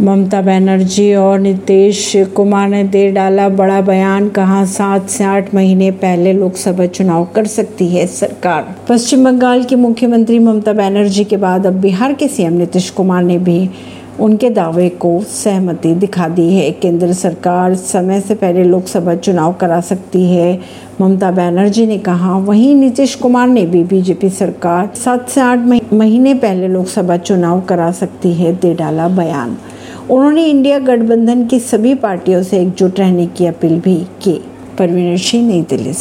ममता बनर्जी और नीतीश कुमार ने दे डाला बड़ा बयान, कहा, सात से आठ महीने पहले लोकसभा चुनाव कर सकती है सरकार। पश्चिम बंगाल की मुख्यमंत्री ममता बनर्जी के बाद अब बिहार के सीएम नीतीश कुमार ने भी उनके दावे को सहमति दिखा दी है। केंद्र सरकार समय से पहले लोकसभा चुनाव करा सकती है। ममता बनर्जी ने कहा, वहीं नीतीश कुमार ने भी बीजेपी सरकार सात से आठ महीने पहले लोकसभा चुनाव करा सकती है, दे डाला बयान। उन्होंने इंडिया गठबंधन की सभी पार्टियों से एकजुट रहने की अपील भी की। परवीन सिंह, नई दिल्ली से।